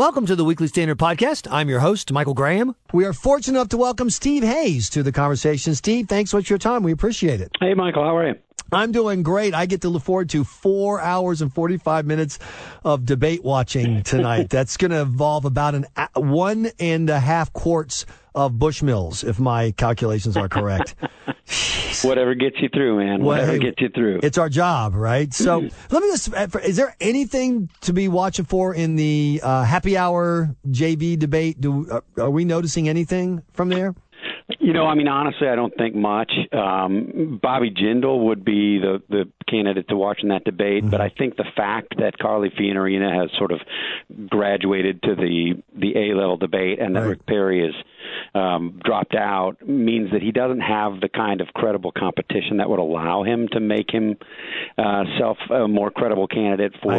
Welcome to the Weekly Standard Podcast. I'm your host, Michael Graham. We are fortunate enough to welcome Steve Hayes to the conversation. Steve, thanks so much for your time. We appreciate it. Hey, Michael, how are you? I'm doing great. I get to look forward to four hours and 45 minutes of debate watching tonight. That's going to involve about an one and a half quarts of Bushmills, if my calculations are correct. Whatever gets you through, man. Whatever well, gets you through. It's our job, right? So let me just, uh, is there anything to be watching for in the uh, happy hour JV debate? Do, uh, are we noticing anything from there? You know, I mean, honestly, I don't think much. Um, Bobby Jindal would be the the candidate to watch in that debate, mm-hmm. but I think the fact that Carly Fiorina has sort of graduated to the the A level debate and that right. Rick Perry is um, dropped out means that he doesn't have the kind of credible competition that would allow him to make him uh, self a more credible candidate for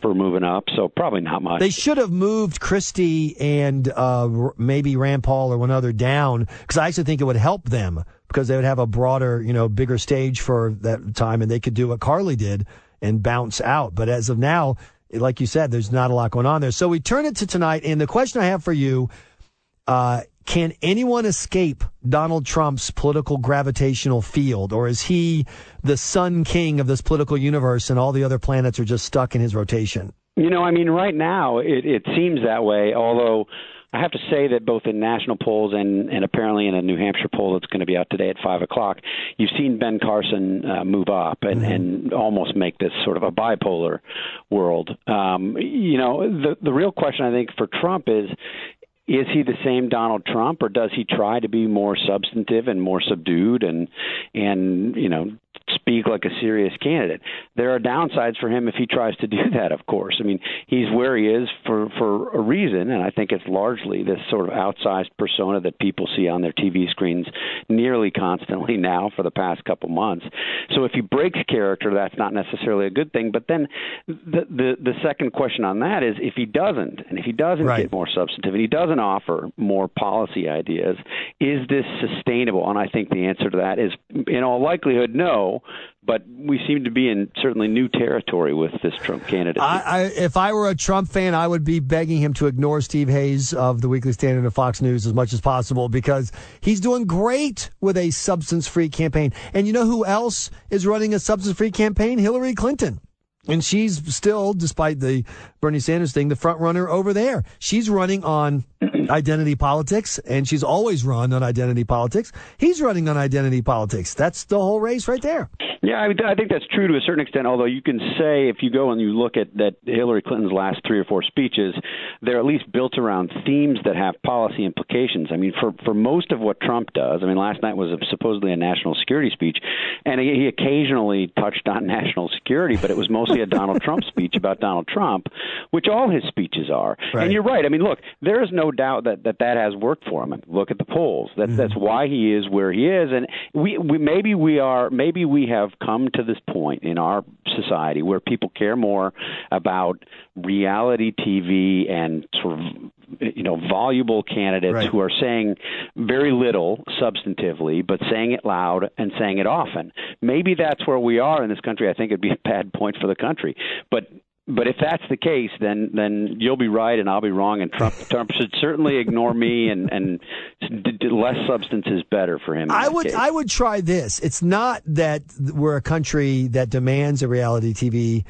for moving up. So probably not much. They should have moved Christie and uh, maybe Rand Paul or one other down because I actually think it would help them because they would have a broader, you know, bigger stage for that time, and they could do what Carly did and bounce out. But as of now, like you said, there's not a lot going on there. So we turn it to tonight, and the question I have for you uh, can anyone escape Donald Trump's political gravitational field, or is he the sun king of this political universe and all the other planets are just stuck in his rotation? You know, I mean, right now it, it seems that way, although. I have to say that both in national polls and, and apparently in a New Hampshire poll that's going to be out today at five o'clock, you've seen Ben Carson uh, move up and, mm-hmm. and almost make this sort of a bipolar world. Um, you know, the the real question I think for Trump is is he the same Donald Trump, or does he try to be more substantive and more subdued and and you know speak like a serious candidate. There are downsides for him if he tries to do that, of course. I mean, he's where he is for for a reason, and I think it's largely this sort of outsized persona that people see on their TV screens nearly constantly now for the past couple months. So if he breaks character, that's not necessarily a good thing. But then the the, the second question on that is if he doesn't, and if he doesn't right. get more substantive, and he doesn't offer more policy ideas, is this sustainable? And I think the answer to that is, in all likelihood, no but we seem to be in certainly new territory with this Trump candidate. If I were a Trump fan, I would be begging him to ignore Steve Hayes of the Weekly Standard of Fox News as much as possible because he's doing great with a substance free campaign. And you know who else is running a substance free campaign? Hillary Clinton. And she's still, despite the Bernie Sanders thing, the front runner over there. She's running on identity politics, and she's always run on identity politics. He's running on identity politics. That's the whole race right there. Yeah, I, I think that's true to a certain extent. Although you can say, if you go and you look at that Hillary Clinton's last three or four speeches, they're at least built around themes that have policy implications. I mean, for for most of what Trump does, I mean, last night was a, supposedly a national security speech, and he, he occasionally touched on national security, but it was mostly a Donald Trump speech about Donald Trump, which all his speeches are. Right. And you're right. I mean, look, there is no doubt that that, that has worked for him. Look at the polls. That, mm-hmm. That's why he is where he is, and we, we maybe we are maybe we have have come to this point in our society where people care more about reality TV and sort of you know voluble candidates right. who are saying very little substantively but saying it loud and saying it often maybe that's where we are in this country i think it'd be a bad point for the country but but if that's the case, then then you'll be right and I'll be wrong, and Trump Trump should certainly ignore me, and and less substance is better for him. I would case. I would try this. It's not that we're a country that demands a reality TV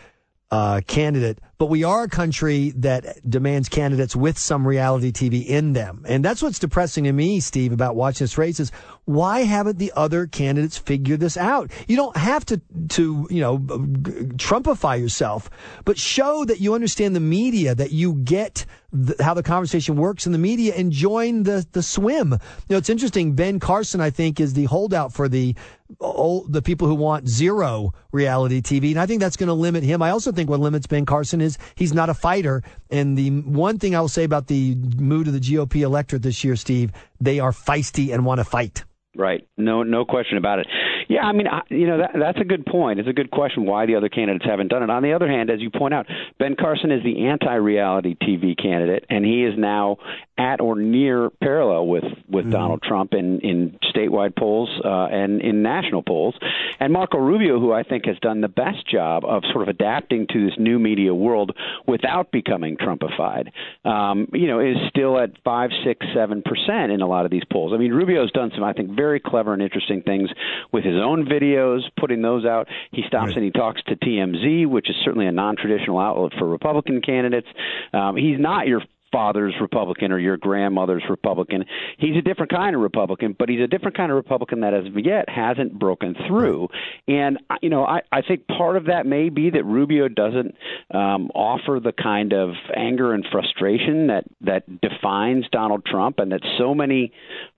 uh, candidate, but we are a country that demands candidates with some reality TV in them. And that's what's depressing to me, Steve, about watching this race is why haven't the other candidates figured this out? You don't have to, to, you know, Trumpify yourself, but show that you understand the media, that you get the, how the conversation works in the media and join the, the swim. You know, it's interesting. Ben Carson, I think, is the holdout for the, the people who want zero reality TV. And I think that's going to limit him. I also think what limits Ben Carson is is he's not a fighter. And the one thing I will say about the mood of the GOP electorate this year, Steve, they are feisty and want to fight. Right. No, no question about it. Yeah, I mean, you know, that, that's a good point. It's a good question why the other candidates haven't done it. On the other hand, as you point out, Ben Carson is the anti-reality TV candidate, and he is now at or near parallel with with Mm-hmm. Donald Trump in in statewide polls uh, and in national polls. And Marco Rubio, who I think has done the best job of sort of adapting to this new media world without becoming Trumpified, um, you know, is still at five, six, seven percent in a lot of these polls. I mean, Rubio's done some, I think, very clever and interesting things with his own videos, putting those out. He stops Right. and he talks to TMZ, which is certainly a non-traditional outlet for Republican candidates. Um, he's not your father's Republican or your grandmother's Republican. He's a different kind of Republican, but he's a different kind of Republican that as of yet hasn't broken through. And uh, you know, I, I think part of that may be that Rubio doesn't um, offer the kind of anger and frustration that that defines Donald Trump, and that so many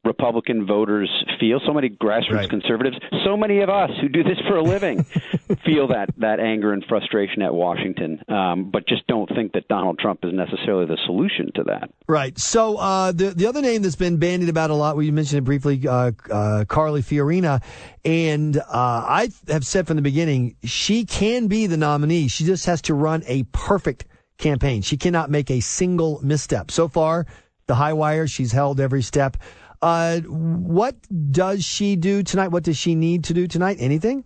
Republican voters feel. So many grassroots Right. conservatives, so many of us who do this for a living, feel that that anger and frustration at Washington, um, but just don't think that Donald Trump is necessarily the solution to that. Right. So uh, the the other name that's been bandied about a lot, we mentioned it briefly, uh, uh, Carly Fiorina, and uh, I have said from the beginning she can be the nominee. She just has to run a perfect campaign. She cannot make a single misstep. So far, the high wire, she's held every step. Uh, what does she do tonight? What does she need to do tonight? Anything?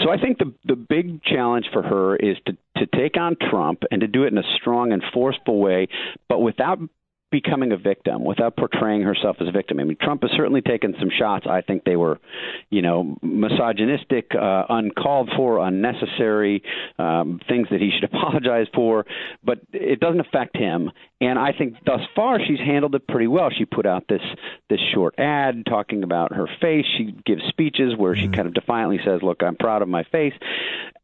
So I think the the big challenge for her is to to take on Trump and to do it in a strong and forceful way, but without becoming a victim, without portraying herself as a victim. I mean, Trump has certainly taken some shots. I think they were, you know, misogynistic, uh, uncalled for, unnecessary, um, things that he should apologize for. But it doesn't affect him. And I think thus far she's handled it pretty well. She put out this this short ad talking about her face. She gives speeches where she kind of defiantly says, "Look, I'm proud of my face,"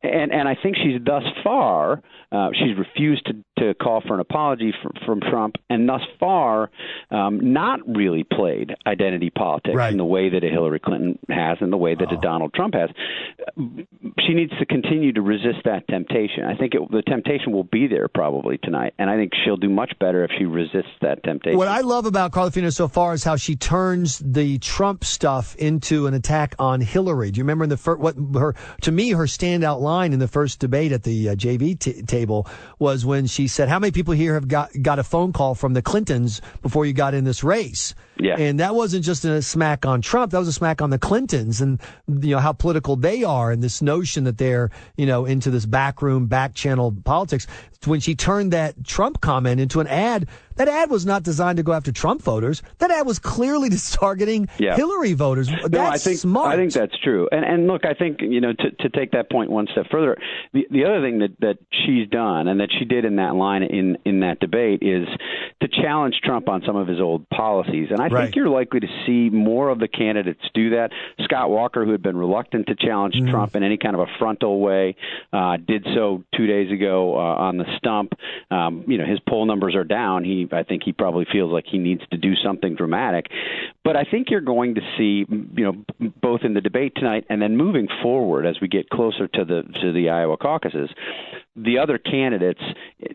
and and I think she's thus far uh, she's refused to to call for an apology from, from Trump, and thus far um, not really played identity politics Right. in the way that a Hillary Clinton has, and the way that a Donald Trump has. She needs to continue to resist that temptation. I think it, the temptation will be there probably tonight, and I think she'll do much better if she resists that temptation. What I love about Carly Fiorina so far is how she turns the Trump stuff into an attack on Hillary. Do you remember in the first, what her, to me, her standout line in the first debate at the uh, JV t- table was when she said, how many people here have got, got a phone call from the Clintons before you got in this race? Yeah. And that wasn't just a smack on Trump. That was a smack on the Clintons and, you know, how political they are and this notion that they're, you know, into this backroom, back channel politics. When she turned that Trump comment into an ad, that ad was not designed to go after Trump voters. That ad was clearly just targeting Yeah. Hillary voters. That's no, I think smart. I think that's true. And and look, I think you know to to take that point one step further, the the other thing that that she's done and that she did in that line in in that debate is to challenge Trump on some of his old policies. And I Right. think you're likely to see more of the candidates do that. Scott Walker, who had been reluctant to challenge Mm-hmm. Trump in any kind of a frontal way, uh, did so two days ago uh, on the stump. Um, you know, his poll numbers are down. He, I think, he probably feels like he needs to do something dramatic. But I think you're going to see, you know, both in the debate tonight and then moving forward as we get closer to the to the Iowa caucuses, the other candidates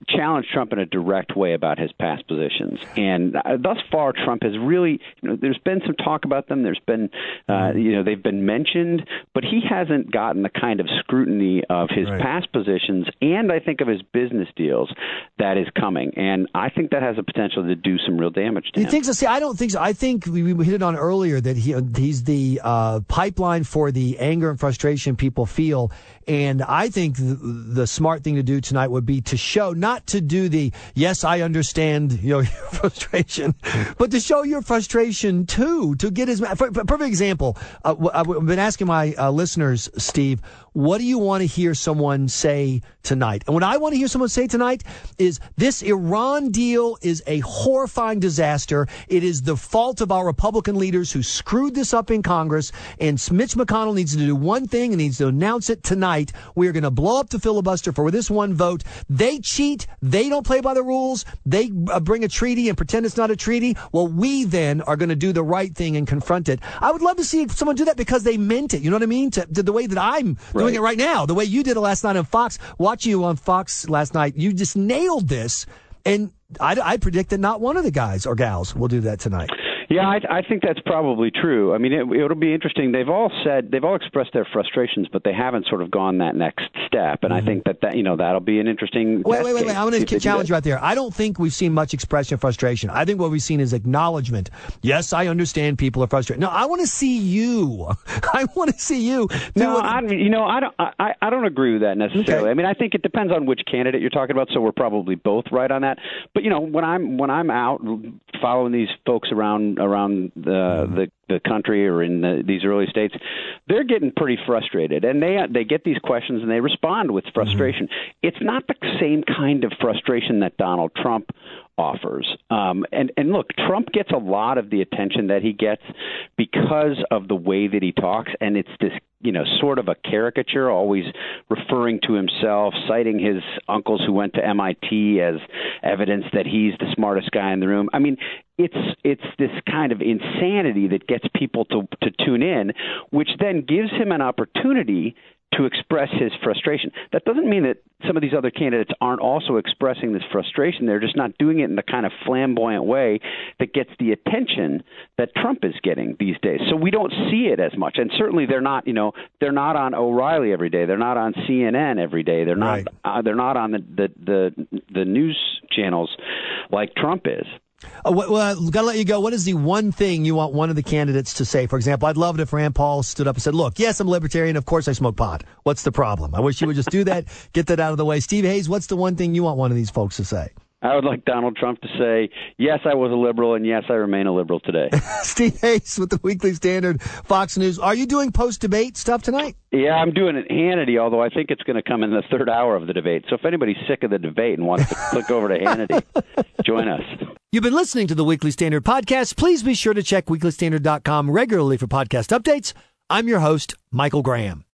challenge Trump in a direct way about his past positions. And uh, thus far, Trump has really, you know, there's been some talk about them. There's been, uh, you know, they've been mentioned, but he hasn't gotten the kind of scrutiny of his Right. past positions and I think of his business deals that is coming. And I think that has a potential to do some real damage to you him. think so? See, I don't think so. I think we, we hit it on earlier that he he's the uh, pipeline for the anger and frustration people feel, and I think the, the smart thing to do tonight would be to show not to do the yes, I understand you know your frustration, but to show your frustration too. To get his perfect example, uh, I've been asking my uh, listeners, Steve, what do you want to hear someone say tonight? And what I want to hear someone say tonight is this Iran deal is a horrifying disaster. It is the fault of our Republican leaders who screwed this up in Congress. And Mitch McConnell needs to do one thing and needs to announce it tonight. We are going to blow up the filibuster for this one vote. They cheat. They don't play by the rules. They uh, bring a treaty and pretend it's not a treaty. Well, we then are going to do the right thing and confront it. I would love to see someone do that because they meant it. You know what I mean? To, to the way that I'm doing it right now, the way you did it last night on Fox, watching you on Fox last night, you just nailed this. And I, I predict that not one of the guys or gals will do that tonight. Yeah, I, I think that's probably true. I mean, it, it'll be interesting. They've all said they've all expressed their frustrations, but they haven't sort of gone that next step. And mm-hmm. I think that that you know that'll be an interesting. Wait, wait, wait, wait! I'm going to challenge you right there. I don't think we've seen much expression of frustration. I think what we've seen is acknowledgement. Yes, I understand people are frustrated. No, I want to see you. I want to see you. No, I, you know, I don't. I, I don't agree with that necessarily. Okay. I mean, I think it depends on which candidate you're talking about. So we're probably both right on that. But you know, when I'm when I'm out following these folks around around the mm-hmm. the, the country or in the, these early states, they're getting pretty frustrated, and they they get these questions and they respond with frustration. Mm-hmm. It's not the same kind of frustration that Donald Trump offers. Um, and and look, Trump gets a lot of the attention that he gets because of the way that he talks, and it's this you know sort of a caricature, always referring to himself, citing his uncles who went to MIT as evidence that he's the smartest guy in the room. I mean, it's it's this kind of insanity that gets people to to tune in, which then gives him an opportunity to express his frustration. That doesn't mean that some of these other candidates aren't also expressing this frustration. They're just not doing it in the kind of flamboyant way that gets the attention that Trump is getting these days. So we don't see it as much. And certainly they're not, you know, they're not on O'Reilly every day. They're not on CNN every day. They're not right. uh, they're not on the, the the the news channels like Trump is. Uh, well, got to let you go. What is the one thing you want one of the candidates to say? For example, I'd love it if Rand Paul stood up and said, "Look, yes, I'm libertarian. Of course, I smoke pot. What's the problem?" I wish you would just do that, get that out of the way. Steve Hayes, what's the one thing you want one of these folks to say? I would like Donald Trump to say, yes, I was a liberal, and yes, I remain a liberal today. Steve Hayes with the Weekly Standard, Fox News. Are you doing post debate stuff tonight? Yeah, I'm doing it Hannity, although I think it's going to come in the third hour of the debate. So if anybody's sick of the debate and wants to click over to Hannity, join us. You've been listening to the Weekly Standard podcast. Please be sure to check weeklystandard.com regularly for podcast updates. I'm your host, Michael Graham.